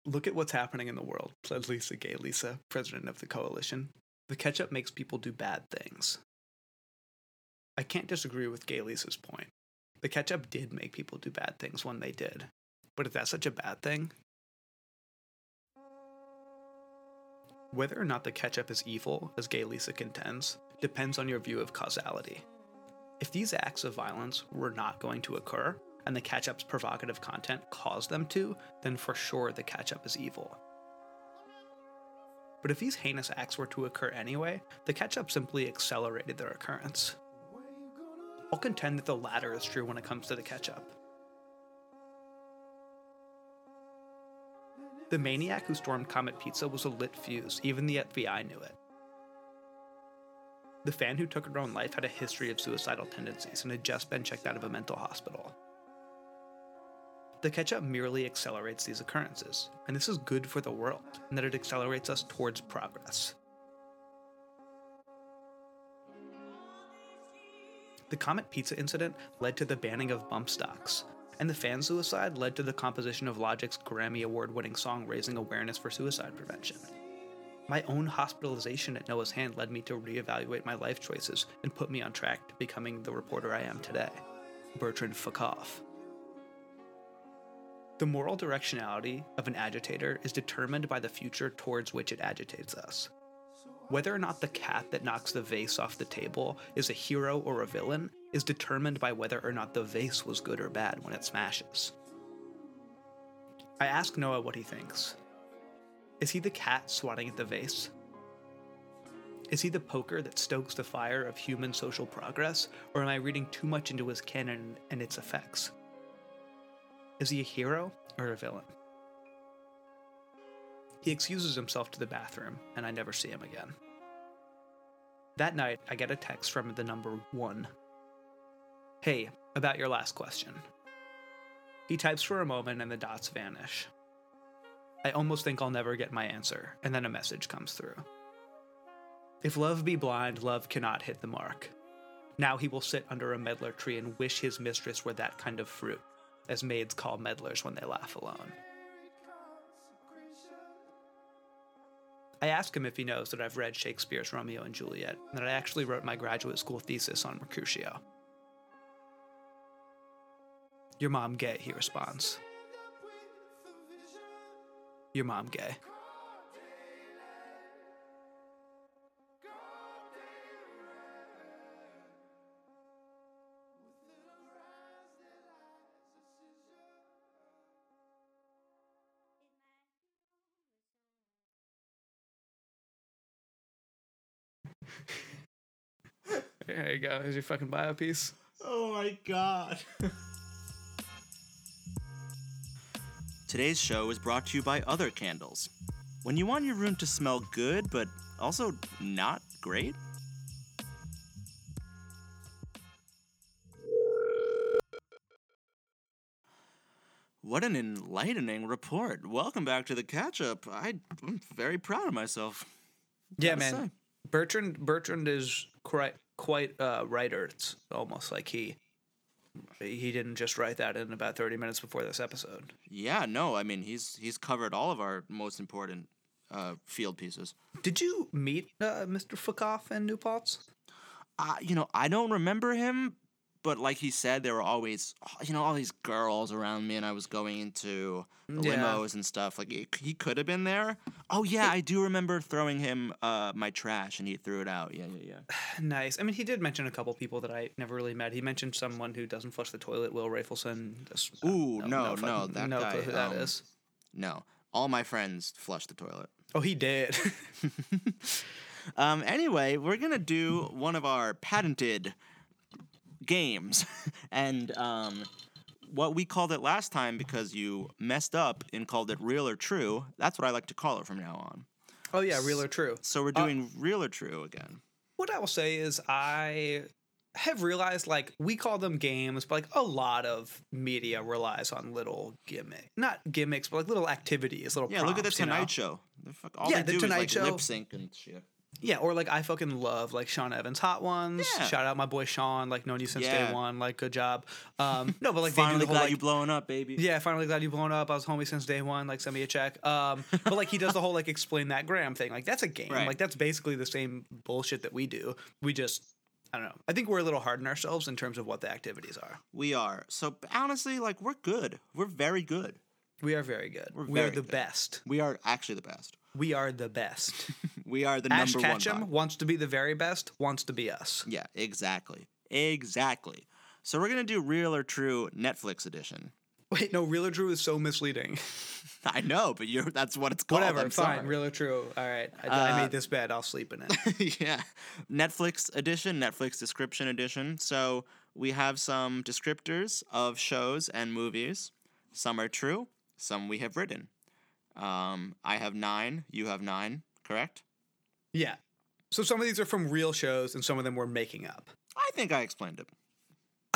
Look at what's happening in the world, said Lisa Gay Lisa, president of the coalition. The Catch Up makes people do bad things. I can't disagree with Gay Lisa's point. The Catch Up did make people do bad things when they did. But is that such a bad thing? Whether or not the Catch Up is evil, as Gay Lisa contends, depends on your view of causality. If these acts of violence were not going to occur, and the Catch Up's provocative content caused them to, then for sure the Catch Up is evil. But if these heinous acts were to occur anyway, the Catch Up simply accelerated their occurrence. I'll contend that the latter is true when it comes to the Catch Up. The maniac who stormed Comet Pizza was a lit fuse, even the FBI knew it. The fan who took her own life had a history of suicidal tendencies and had just been checked out of a mental hospital. The Catch Up merely accelerates these occurrences, and this is good for the world, in that it accelerates us towards progress. The Comet Pizza incident led to the banning of bump stocks, and the fan suicide led to the composition of Logic's Grammy Award winning song raising awareness for suicide prevention. My own hospitalization at Noah's hand led me to reevaluate my life choices and put me on track to becoming the reporter I am today. Bertrand Fuckoff. The moral directionality of an agitator is determined by the future towards which it agitates us. Whether or not the cat that knocks the vase off the table is a hero or a villain is determined by whether or not the vase was good or bad when it smashes. I ask Noah what he thinks. Is he the cat swatting at the vase? Is he the poker that stokes the fire of human social progress, or am I reading too much into his canon and its effects? Is he a hero or a villain? He excuses himself to the bathroom, and I never see him again. That night, I get a text from the number one. Hey, about your last question. He types for a moment and the dots vanish. I almost think I'll never get my answer, and then a message comes through. If love be blind, love cannot hit the mark. Now he will sit under a medlar tree and wish his mistress were that kind of fruit, as maids call medlars when they laugh alone. I ask him if he knows that I've read Shakespeare's Romeo and Juliet, and that I actually wrote my graduate school thesis on Mercutio. Your mom gay, he responds. Your mom gay. There you go. Here's your fucking bio piece. Oh my god. Today's show is brought to you by Other Candles. When you want your room to smell good, but also not great? What an enlightening report. Welcome back to the catch up. I'm very proud of myself. Yeah, man. say. Bertrand Bertrand is quite quite uh, writer. It's almost like he he didn't just write that in about 30 minutes before this episode. Yeah, no, I mean he's he's covered all of our most important uh, field pieces. Did you meet uh, Mr. Fuckoff in New Paltz? Uh, you know, I don't remember him, but like he said, there were always you know all these girls around me, and I was going into the Yeah. limos and stuff. Like he, he could have been there. Oh yeah, I do remember throwing him uh, my trash, and he threw it out. Yeah, yeah, yeah. Nice. I mean, he did mention a couple people that I never really met. He mentioned someone who doesn't flush the toilet, Will Rafelson. Ooh, no, fucking- no, that no guy, who that um, is. No, all my friends flush the toilet. Oh, he did. Um, anyway, we're gonna do one of our patented games, and um, what we called it last time because you messed up and called it real or true. That's what I like to call it from now on. oh, yeah, real or true. So we're doing real or true again. What I will say is, I have realized like we call them games, but like a lot of media relies on little gimmick, not gimmicks, but like little activities, little Yeah, look at the prompts, you know? Tonight Show. All Yeah, they The do is Tonight like Show. lip sync and shit. Yeah, or like I fucking love like Sean Evans hot ones. Yeah. Shout out my boy Sean, like known you since Yeah. day one, like good job. Um, no, but like Finally they do the whole glad like, you blowing up, baby. Yeah, finally glad you blowing up. I was homie since day one. Like, send me a check. Um, but like he does the whole like explain that gram thing. Like that's a game. Right. Like that's basically the same bullshit that we do. We just, I don't know. I think we're a little hard on ourselves in terms of what the activities are. We are. So honestly, like we're good. We're very good. We are very good. We're we are the good. best. We are actually the best. We are the best. We are the Ash number one. Ketchum pod. wants to be the very best. Wants to be us. Yeah, exactly. Exactly. So we're gonna do real or true Netflix edition. Wait, no, real or true is so misleading. I know, but you're that's what it's called. Whatever, I'm fine. sorry. Real or true. All right. I, I Uh, made this bed. I'll sleep in it. yeah. Netflix edition, Netflix description edition. So we have some descriptors of shows and movies. Some are true, some we have written. Um, I have nine, you have nine, correct? yeah. So some of these are from real shows, and some of them we're making up. I think I explained it.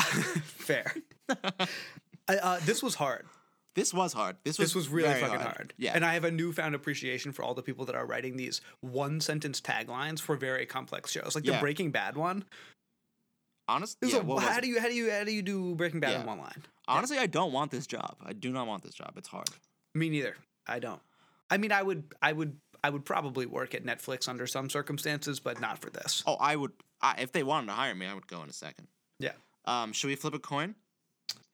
Fair. I, uh, this was hard. This was hard. This was This was really fucking hard. Yeah. And I have a newfound appreciation for all the people that are writing these one sentence taglines for very complex shows. Like Yeah. the Breaking Bad one. Honestly, yeah, is a- what was how do you how do you how do you do Breaking Bad in one line? Honestly, I don't want this job. I do not want this job. It's hard. Me neither. I don't. I mean I would I would I would probably work at Netflix under some circumstances, but not for this. Oh, I would. I, if they wanted to hire me, I would go in a second. Yeah. Um, should we flip a coin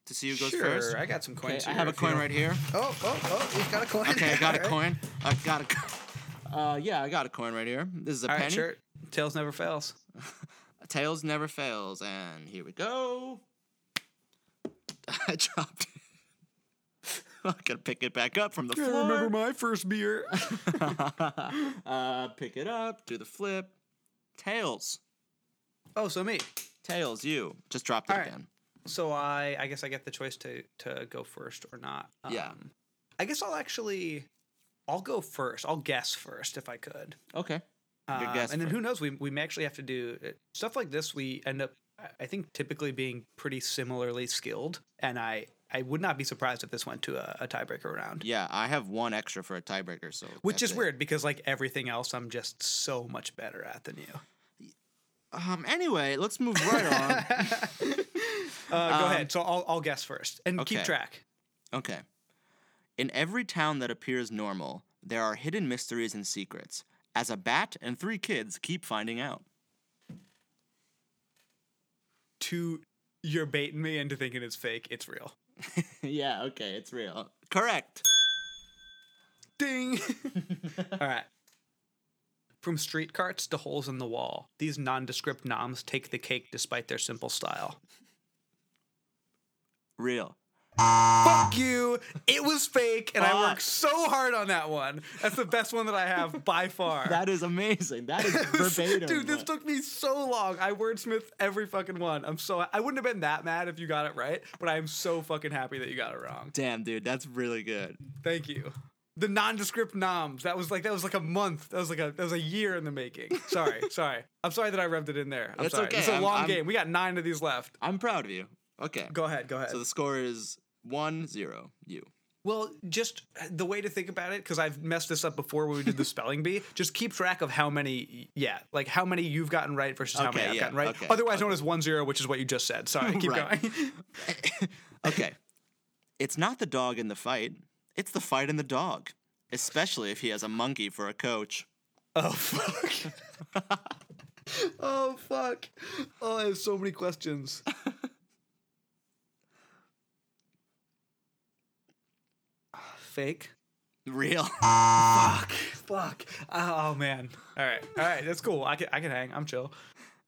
to see who goes sure, first? I got some Okay, coins. I have a coin right here. Oh, oh, oh, he's got a coin. Okay, I got a coin. I got a. co- Uh, yeah, I got a coin right here. This is a All penny. right, sure. Tails never fails. Tails never fails, and here we go. I dropped. it. I'm gonna pick it back up from the floor. remember my first beer. uh, pick it up. Do the flip. Tails. oh, so me. Tails. You just dropped it All right. again. So I I guess I get the choice to to go first or not. Yeah. Um, I guess I'll actually I'll go first. I'll guess first if I could. Okay. Um, guess and then first. who knows? We we may actually have to do stuff like this. We end up I- think typically being pretty similarly skilled, and I I would not be surprised if this went to a, a tiebreaker round. Yeah, I have one extra for a tiebreaker, so Which is it. weird because like everything else, I'm just so much better at than you. Um. Anyway, let's move right on. Uh, go Um, ahead. So I'll I'll guess first and keep track. Okay. In every town that appears normal, there are hidden mysteries and secrets. As a bat and three kids keep finding out. To you're baiting me into thinking it's fake. It's real. yeah. Okay. It's real. Correct. Ding. All right. From street carts to holes in the wall, these nondescript noms take the cake despite their simple style. Real. Fuck you. It was fake, and I worked so hard on that one. That's the best one that I have by far. That is amazing. That is verbatim. Dude, this took me so long. I wordsmith every fucking one. I'm so I wouldn't have been that mad if you got it right, but I am so fucking happy that you got it wrong. Damn, dude, that's really good. Thank you. The nondescript noms. That was like that was like a month. That was like a that was a year in the making. Sorry, sorry. I'm sorry that I revved it in there. I'm It's sorry. okay. It's a I'm- long I'm- game. We got nine of these left. I'm proud of you. Okay. Go ahead. Go ahead. So the score is one zero. You. Well, just the way to think about it, because I've messed this up before when we did the spelling bee. Just keep track of how many, yeah, like how many you've gotten right versus how many Okay, I've yeah, gotten right. okay, Otherwise known as one zero, which is what you just said. Sorry, keep going. Okay. it's not the dog in the fight. It's the fight in the dog. Especially if he has a monkey for a coach. oh fuck. oh fuck. Oh, I have so many questions. Fake. Real. Fuck. Fuck. Oh man. All right. All right. That's cool. I can I can hang. I'm chill.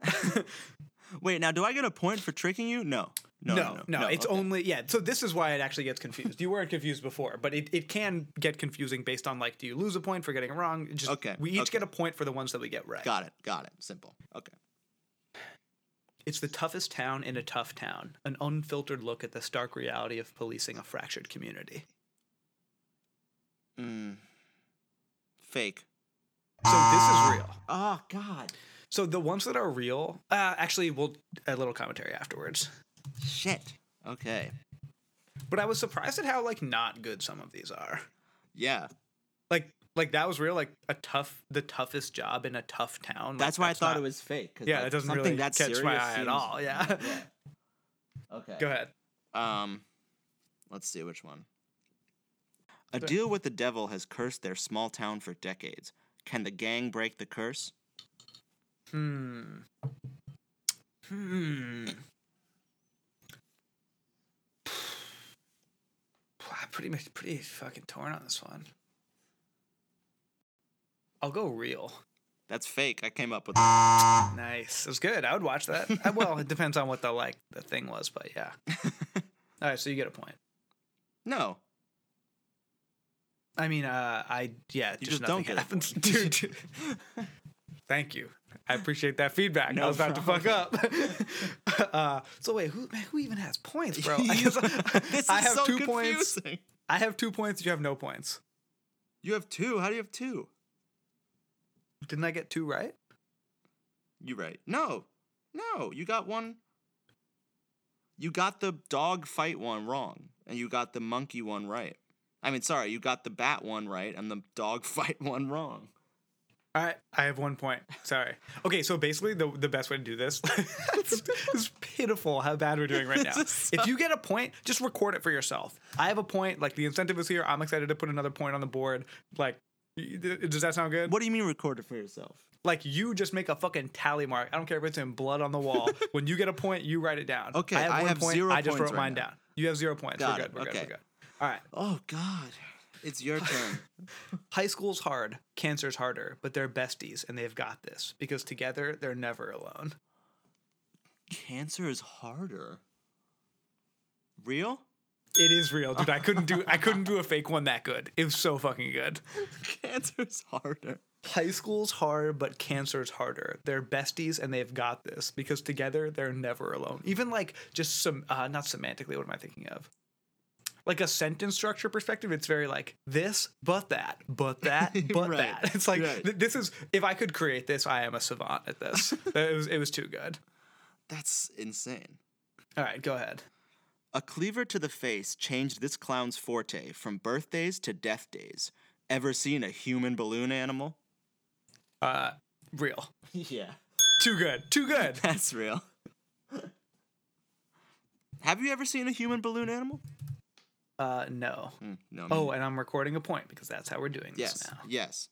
Wait, now do I get a point for tricking you? No. No. No, No. no, it's okay. only yeah. So this is why it actually gets confused. You weren't confused before, but it, it can get confusing based on like, do you lose a point for getting it wrong? It Just, Okay, We each okay. get a point for the ones that we get right. Got it. Got it. Simple. Okay. It's the toughest town in a tough town. An unfiltered look at the stark reality of policing a fractured community. Mm. Fake. So this is real. Oh God. So the ones that are real, uh, actually, we'll a little commentary afterwards. Shit. Okay. But I was surprised at how like not good some of these are. Yeah. Like like that was real. Like a tough, the toughest job in a tough town. Like, That's why I thought not- it was fake. Yeah, it doesn't something really that catch my eye at seems- all. Yeah. Okay. Go ahead. Um, let's see which one. A deal with the devil has cursed their small town for decades. Can the gang break the curse? Hmm. Hmm. I'm pretty much pretty fucking torn on this one. I'll go real. That's fake. I came up with. Nice. It was good. I would watch that. I, well, it depends on what the like the thing was, but yeah. All right, so you get a point. No. I mean, uh, I yeah, You just, just don't happens, point. dude. Thank you. I appreciate that feedback. I No was about to fuck up. uh, so wait, who man, who even has points, bro? I, this I is have so two points. I have two points. You have no points. You have two. How do you have two? Didn't I get two right? You right. No. No. You got one. You got the dog fight one wrong, and you got the monkey one right. I mean, sorry, you got the bat one right and the dog fight one wrong. All right, I have one point. Sorry. Okay, so basically, the the best way to do this it's pitiful how bad we're doing right now. If you get a point, just record it for yourself. I have a point. Like the incentive is here. I'm excited to put another point on the board. Like, does that sound good? What do you mean record it for yourself? Like you just make a fucking tally mark. I don't care if it's in blood on the wall. when you get a point, you write it down. Okay, I have, I one have point. zero I just wrote right mine now. down. You have zero points. Got we're it, good. We're good. We're good. All right. Oh God, it's your turn. High school's hard. Cancer's harder, but they're besties and they've got this because together they're never alone. Cancer is harder. Real? It is real, dude. I couldn't do I couldn't do a fake one that good. It was so fucking good. Cancer is harder. High school's hard, but cancer's harder. They're besties and they've got this because together they're never alone. Even like just some uh not semantically, what am I thinking of? Like a sentence structure perspective, it's very like this, but that, but that, but Right, that. It's like right. th- this is if I could create this, I am a savant at this. it was it was too good. That's insane. All right, go ahead. A cleaver to the face changed this clown's forte from birthdays to death days. Ever seen a human balloon animal? Uh real. Yeah. Too good. Too good. That's real. Have you ever seen a human balloon animal? Uh no. Hmm, no. Oh, and I'm recording a point because that's how we're doing this yes. now. Yes.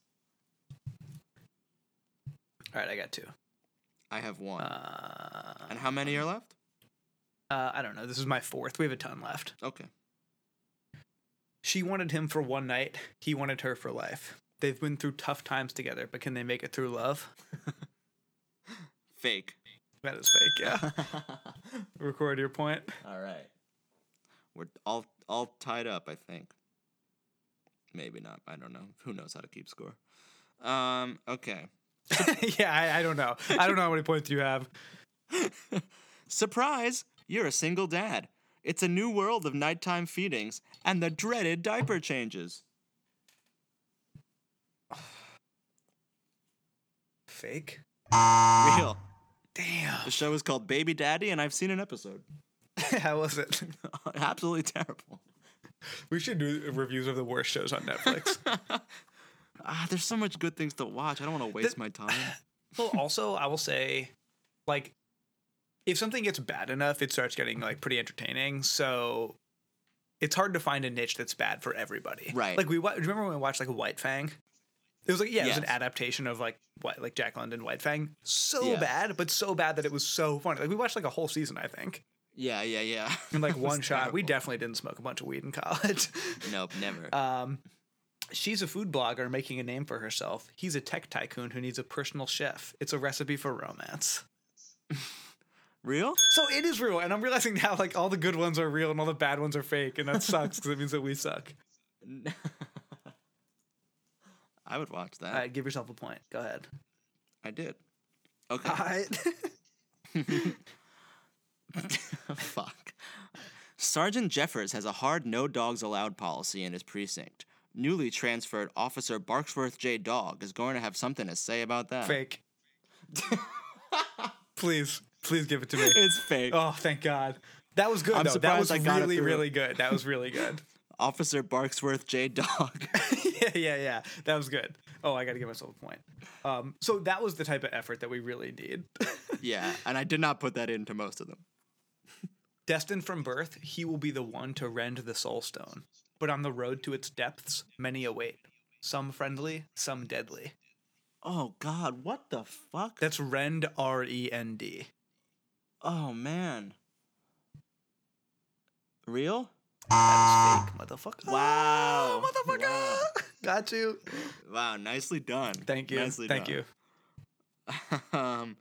All right, I got two. I have one. Uh, and how many are left? uh, I don't know. This is my fourth. We have a ton left. Okay. She wanted him for one night. He wanted her for life. They've been through tough times together, but can they make it through love? Fake. That is fake. Yeah. Record your point. All right. We're all all tied up, I think. Maybe not. I don't know. Who knows how to keep score? Um. Okay. yeah, I, I don't know. I don't know how many points you have. Surprise! You're a single dad. It's a new world of nighttime feedings and the dreaded diaper changes. Fake. Real. Damn. The show is called Baby Daddy, and I've seen an episode. how was it? Absolutely terrible. We should do reviews of the worst shows on Netflix. Ah, there's so much good things to watch. I don't want to waste my time. well, also, I will say, like, if something gets bad enough, it starts getting like pretty entertaining. So it's hard to find a niche that's bad for everybody. Right. Like we remember when we watched like White Fang. It was like yeah, it was an adaptation of like what like Jack London White Fang. So Yeah. bad, but so bad that it was so funny. Like we watched like a whole season, I think, Yeah, yeah, yeah. in like one shot. We definitely didn't smoke a bunch of weed in college. Nope, never. Um, she's a food blogger making a name for herself. He's a tech tycoon who needs a personal chef. It's a recipe for romance. Real? So it is real, and I'm realizing now like all the good ones are real and all the bad ones are fake, and that sucks because it means that we suck. I would watch that. All right, give yourself a point. Go ahead. I did. Okay. All right. Fuck. Sergeant Jeffers has a hard no dogs allowed policy in his precinct. Newly transferred Officer Barksworth J. Dog is going to have something to say about that. fake. please, please give it to me. It's fake. Oh, thank God. That was good I'm though. That was surprised I got it really, really good. That was really good. Officer Barksworth J. Dog. yeah, yeah, yeah. That was good. Oh, I got to give myself a point. Um, so that was the type of effort that we really need. yeah, and I did not put that into most of them. Destined from birth, he will be the one to rend the soul stone. But on the road to its depths, many await. Some friendly, some deadly. Oh God, what the fuck? That's rend R E N D. oh man. Real? That is fake, motherfucker. Wow. Oh, motherfucker. Wow. Got you. Wow, nicely done. Thank you. Nicely Thank done. you. um,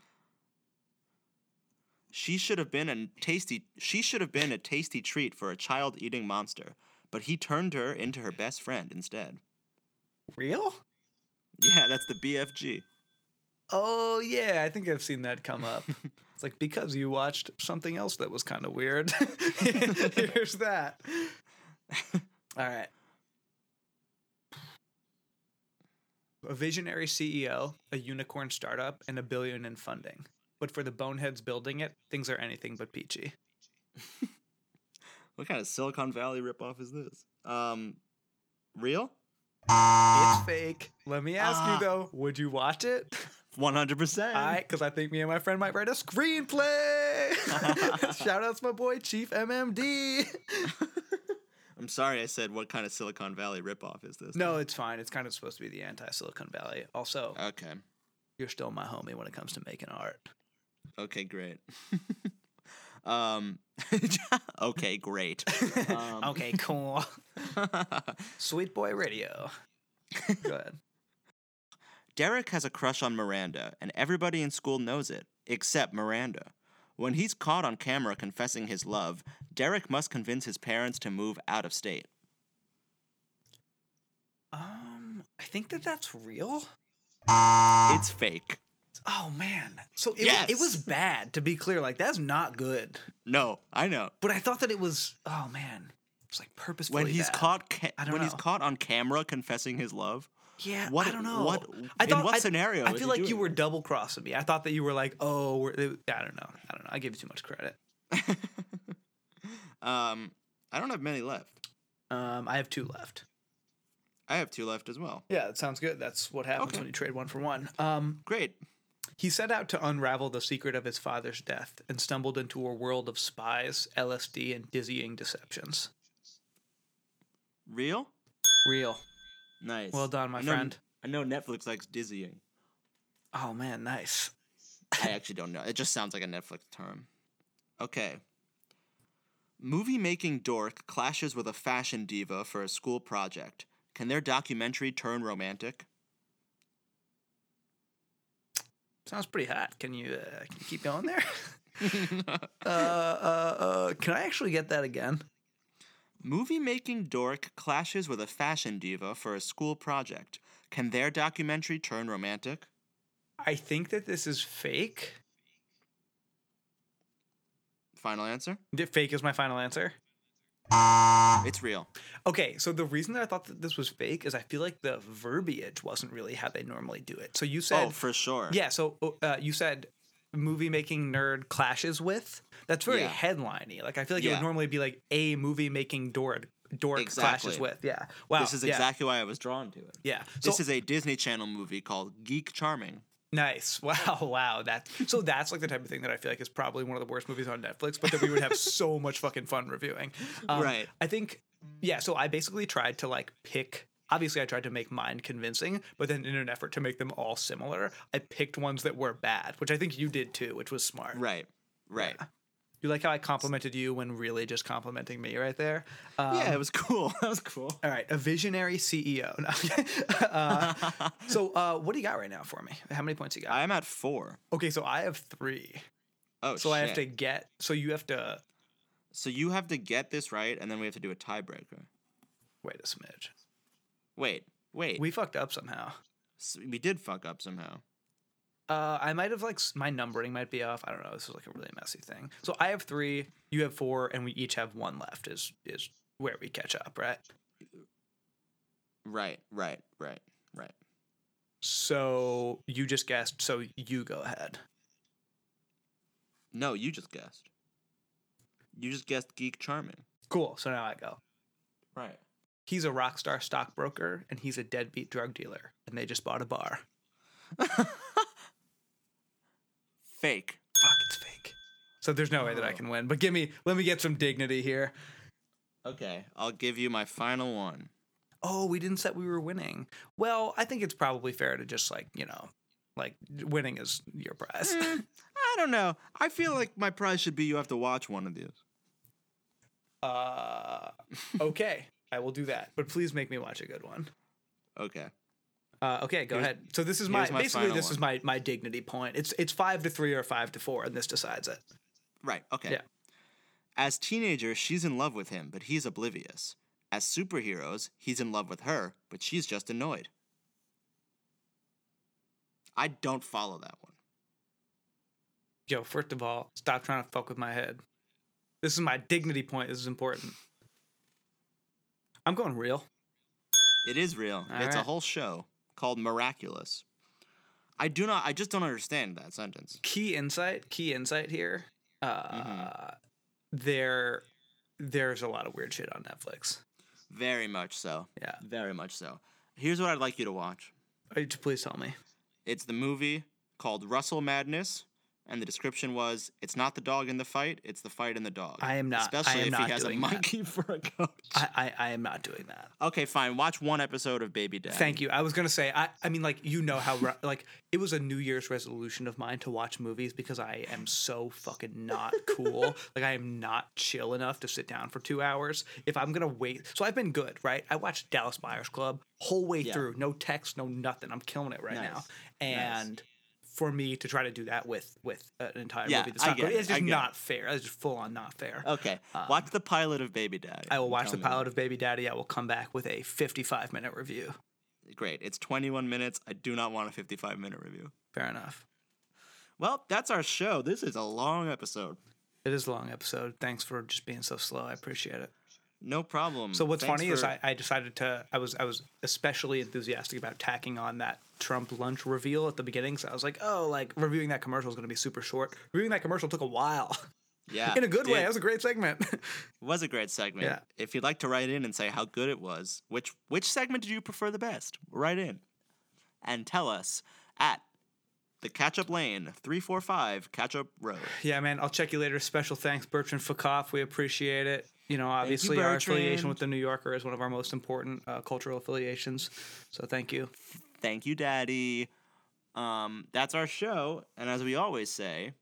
she should have been a tasty. She should have been a tasty treat for a child-eating monster, but he turned her into her best friend instead. Real? Yeah, that's the BFG. Oh yeah, I think I've seen that come up. it's like because you watched something else that was kind of weird. Here's that. All right. A visionary CEO, a unicorn startup, and a billion in funding. But for the boneheads building it, things are anything but peachy. What kind of Silicon Valley ripoff is this? Um, real? It's fake. Let me ask Ah. you though, would you watch it? One hundred percent. All right, because I think me and my friend might write a screenplay. Shout out to my boy Chief MMD. I'm sorry I said what kind of Silicon Valley ripoff is this? No, it's fine. It's kind of supposed to be the anti Silicon Valley. Also, Okay. you're still my homie when it comes to making art. Okay, great. um, okay, great. Um, okay, cool. Sweet boy radio. Go ahead. Derek has a crush on Miranda, and everybody in school knows it, except Miranda. When he's caught on camera confessing his love, Derek must convince his parents to move out of state. Um, I think that that's real. It's fake. Oh man. So it, Yes. it was bad. To be clear, like that's not good. No, I know. But I thought that it was. Oh man, it's like purposefully. When he's bad. caught, ca- I don't when he's caught on camera confessing his love. Yeah, What- I don't know. what- I in what I- scenario I feel like you doing were double crossing me. I thought that you were like, oh, we're, I don't know. I don't know. I gave you too much credit. Um, I don't have many left. Um, I have two left. I have two left as well. Yeah, that sounds good. That's what happens Okay. when you trade one for one. Um, Great. He set out to unravel the secret of his father's death and stumbled into a world of spies, LSD, and dizzying deceptions. Real? Real. Nice. Well done, my I know- friend. I know Netflix likes dizzying. Oh man, nice. I actually don't know. It just sounds like a Netflix term. Okay. Movie making dork clashes with a fashion diva for a school project. Can their documentary turn romantic? Sounds pretty hot. Can you, uh, can you keep going there? uh, uh, uh, can I actually get that again? Movie making dork clashes with a fashion diva for a school project. Can their documentary turn romantic? I think that this is fake. Final answer? Fake is my final answer. It's real. Okay, so the reason that I thought that this was fake is I feel like the verbiage wasn't really how they normally do it. So you said, oh, for sure. yeah. So uh, you said movie making nerd clashes with. That's very Yeah. headliney. Like I feel like it would normally be like a movie making dork dork Exactly. clashes with. Yeah. Wow. This is yeah, exactly why I was drawn to it. Yeah. This is a Disney Channel movie called Geek Charming. Nice. Wow. Wow. That so that's like the type of thing that I feel like is probably one of the worst movies on Netflix, but that we would have so much fucking fun reviewing. Um, Right. I think. Yeah. So I basically tried to like pick. Obviously, I tried to make mine convincing, but then in an effort to make them all similar, I picked ones that were bad, which I think you did too, which was smart. Right. Right. You like how I complimented you when really just complimenting me right there? Um, yeah, it was cool. That was cool. All right, a visionary CEO. Uh, so, uh, what do you got right now for me? How many points you got? I'm at four. okay, so I have three. Oh, So I have to get. So you have to So you have to get this right, and then we have to do a tiebreaker. wait a smidge. Wait, wait. We fucked up somehow. S- we did fuck up somehow. Uh, I might have like my numbering might be off. I don't know. This is like a really messy thing. So I have three. You have four, and we each have one left. Is is where we catch up, right? Right, right, right, right. So you just guessed. So you go ahead. No, you just guessed. You just guessed Geek Charming. Cool. So now I go. Right. He's a rock star stockbroker, and he's a deadbeat drug dealer, and they just bought a bar. Fake. Fuck, it's fake. So there's no way that I can win. But give me, let me get some dignity here. Okay, I'll give you my final one. Oh, we didn't set we were winning. Well, I think it's probably fair to just like you know, like winning is your prize. I don't know. I feel like my prize should be you have to watch one of these. uh, okay, I will do that. But please make me watch a good one. Okay. Uh, okay, go Here's- ahead. So this is my, my basically this is my my dignity point. It's it's five to three or five to four, and this decides it. Right, okay. Yeah. As teenager, she's in love with him, but he's oblivious. As superheroes, he's in love with her, but she's just annoyed. I don't follow that one. Yo, first of all, stop trying to fuck with my head. This is my dignity point. This is important. I'm going real. It is real. All it's a whole show called Miraculous. I do not I just don't understand that sentence. key insight key insight here uh there there's a lot of weird shit on netflix Very much so. yeah Very much so. Here's what I'd like you to watch. Uh, please tell me It's the movie called Russell Madness, and the description was it's not the dog in the fight, it's the fight in the dog. I am not- Especially am if not he has a doing that. monkey for a coach. I, I i am not doing that okay, fine. Watch one episode of Baby Dad. thank you i was gonna say i i mean like you know how like it was a new year's resolution of mine to watch movies because i am so fucking not cool like i am not chill enough to sit down for two hours if i'm gonna wait so i've been good right i watched dallas buyers club whole way Yeah. through no text no nothing i'm killing it right Nice. now Nice. For me to try to do that with with an entire Yeah, movie that's not it, it's just not fair it's just full on not fair Okay. Um, watch the pilot of Baby Daddy. i will watch the pilot of baby daddy i will come back with a 55 minute review Great. It's 21 minutes. I do not want a 55 minute review. fair enough Well, that's our show. This is a long episode. It is a long episode. Thanks for just being so slow. I appreciate it. No problem. So what's Thanks funny is I, I decided to I was I was especially enthusiastic about tacking on that Trump lunch reveal at the beginning. So I was like, oh, like reviewing that commercial is going to be super short. Reviewing that commercial took a while. yeah, In a good way. did. That was a great segment. It was a great segment. Yeah. If you'd like to write in and say how good it was, which which segment did you prefer the best? Write in and tell us at the Catch-Up Lane, 345 Catch-Up Road. yeah, man. I'll check you later. Special thanks, Bertrand Fuckoff. We appreciate it. You know, obviously our affiliation with the New Yorker is one of our most important uh, cultural affiliations. So thank you. Thank you, Daddy. Um, that's our show, and as we always say,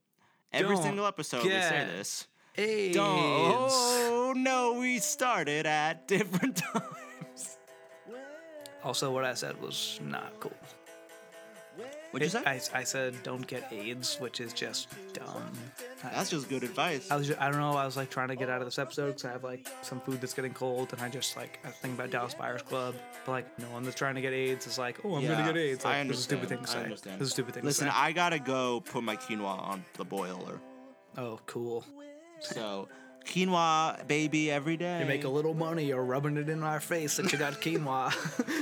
every Don't single episode we say this. AIDS. Don't. Oh no, we started at different times. Also, what I said was not cool. Well, What'd you say? I, I said don't get AIDS, which is just dumb. That's just good advice. I was just, I don't know. I was like trying to get out of this episode because I have like some food that's getting cold, and I just like I think about Dallas Buyers Club. But like no one that's trying to get AIDS is like, oh, I'm Yeah, gonna get AIDS. Like, I this is a stupid thing understand, to I say. understand. This is a stupid thing Listen, to say. I gotta go put my quinoa on the boiler. oh, cool. So quinoa, baby, every day. You make a little money. You're rubbing it in our face that you got quinoa.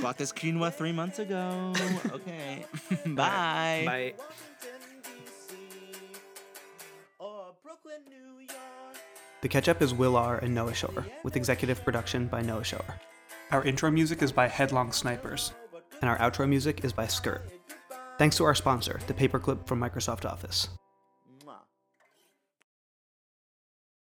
Bought this quinoa three months ago. okay. Bye. Bye. The Catch Up is Will R. and Noah Shore, with executive production by Noah Shore. Our intro music is by Headlong Snipers, and our outro music is by Skirt. Thanks to our sponsor, the Paperclip from Microsoft Office.